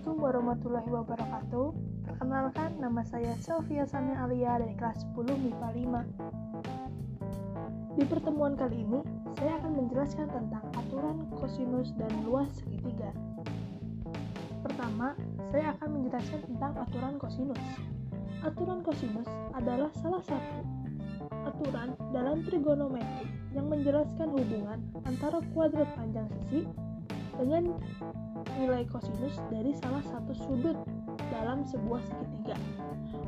Assalamualaikum warahmatullahi wabarakatuh. Perkenalkan, nama saya Sylvia Sania Alia dari kelas 10 MIPA 5. Di pertemuan kali ini, saya akan menjelaskan tentang aturan kosinus dan luas segitiga. Pertama, saya akan menjelaskan tentang aturan kosinus. Aturan kosinus adalah salah satu aturan dalam trigonometri yang menjelaskan hubungan antara kuadrat panjang sisi dengan nilai kosinus dari salah satu sudut dalam sebuah segitiga.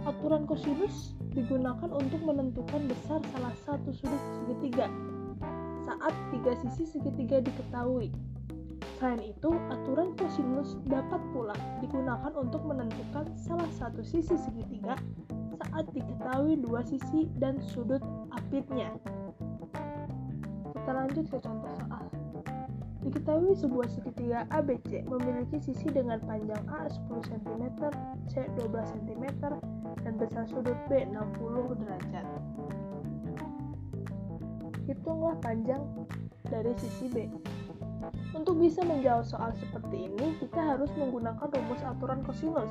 Aturan kosinus digunakan untuk menentukan besar salah satu sudut segitiga saat tiga sisi segitiga diketahui. Selain itu, aturan kosinus dapat pula digunakan untuk menentukan salah satu sisi segitiga saat diketahui dua sisi dan sudut apitnya. Kita lanjut ke contoh soal. Diketahui sebuah segitiga ABC memiliki sisi dengan panjang A 10 cm, C 12 cm, dan besar sudut B 60 derajat. Hitunglah panjang dari sisi B. Untuk bisa menjawab soal seperti ini, kita harus menggunakan rumus aturan kosinus,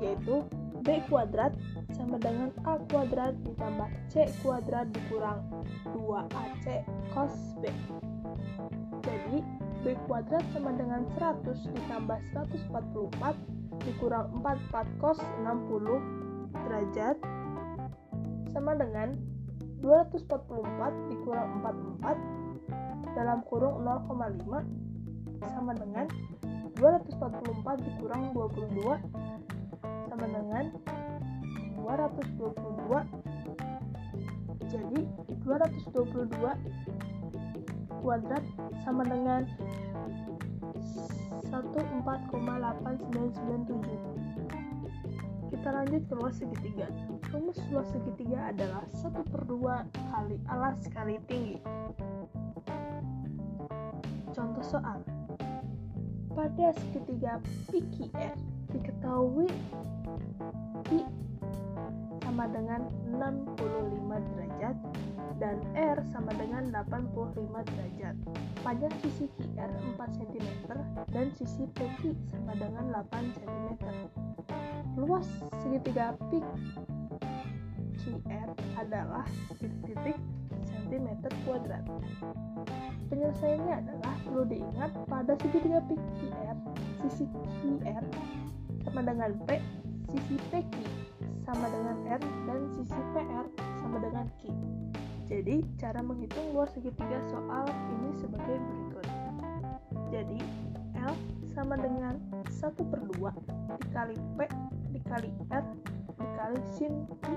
yaitu B kuadrat sama dengan A kuadrat ditambah C kuadrat dikurang 2AC cos B. Jadi, B kuadrat sama dengan 100 ditambah 144 dikurang 44 cos 60 derajat. Sama dengan 244 dikurang 44 dalam kurung 0,5 sama dengan 244 dikurang 22 sama dengan 222 jadi 222 kuadrat sama dengan 14,8997 kita lanjut ke luas segitiga. Rumus luas segitiga adalah 1 per 2 kali alas kali tinggi. Contoh soal. Pada segitiga PQR diketahui sama dengan 65 derajat dan R sama dengan 85 derajat. Panjang sisi QR 4 cm dan sisi PQ sama dengan 8 cm. Luas segitiga PIK QR adalah titik-titik cm kuadrat. Penyelesaiannya adalah perlu diingat pada segitiga PIK QR, sisi QR sama dengan P, sisi PQ sama dengan R, dan sisi PR sama dengan Q. Jadi, cara menghitung luas segitiga soal ini sebagai berikut. Jadi, L sama dengan 1 per 2 dikali P dikali R dikali sin Q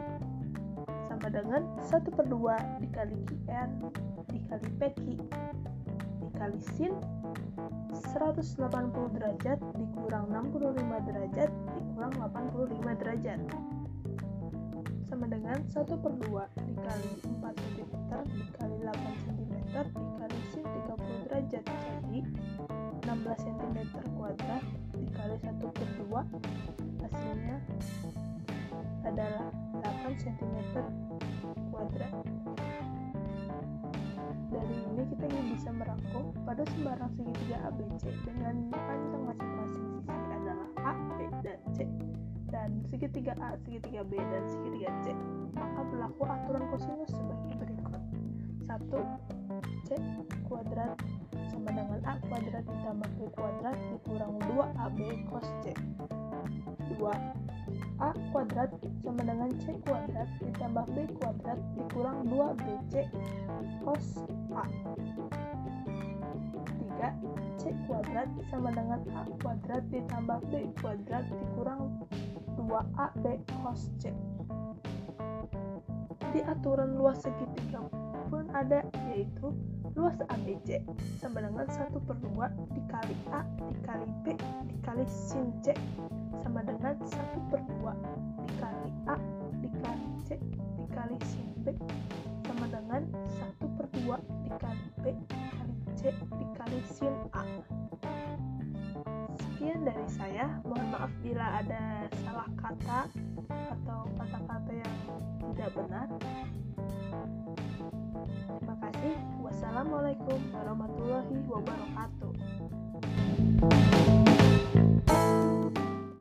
sama dengan 1 per 2 dikali QR dikali PQ dikali sin 180 derajat dikurang 65 derajat dikurang 85 derajat sama dengan 1 per 2 dikali 4 cm dikali 8 cm dikali sin 30 derajat. Jadi 16 cm kuadrat dikali 1 per 2 hasilnya adalah 8 cm kuadrat. Dari ini kita bisa merangkum pada sembarang segitiga ABC dengan panjang masing-masing segitiga A, segitiga B, dan segitiga C, maka berlaku aturan kosinus sebagai berikut. 1. C kuadrat sama dengan A kuadrat ditambah B kuadrat dikurang 2AB cos C. 2. A kuadrat sama dengan C kuadrat ditambah B kuadrat dikurang 2BC cos A. 3. C kuadrat sama dengan A kuadrat ditambah B kuadrat dikurang 2AB cos C. Di aturan luas segitiga pun ada yaitu luas ABC sama dengan 1 per 2 dikali A dikali B dikali sin C sama dengan 1 per 2 dari saya. Mohon maaf bila ada salah kata atau kata-kata yang tidak benar. Terima kasih. Wassalamualaikum warahmatullahi wabarakatuh.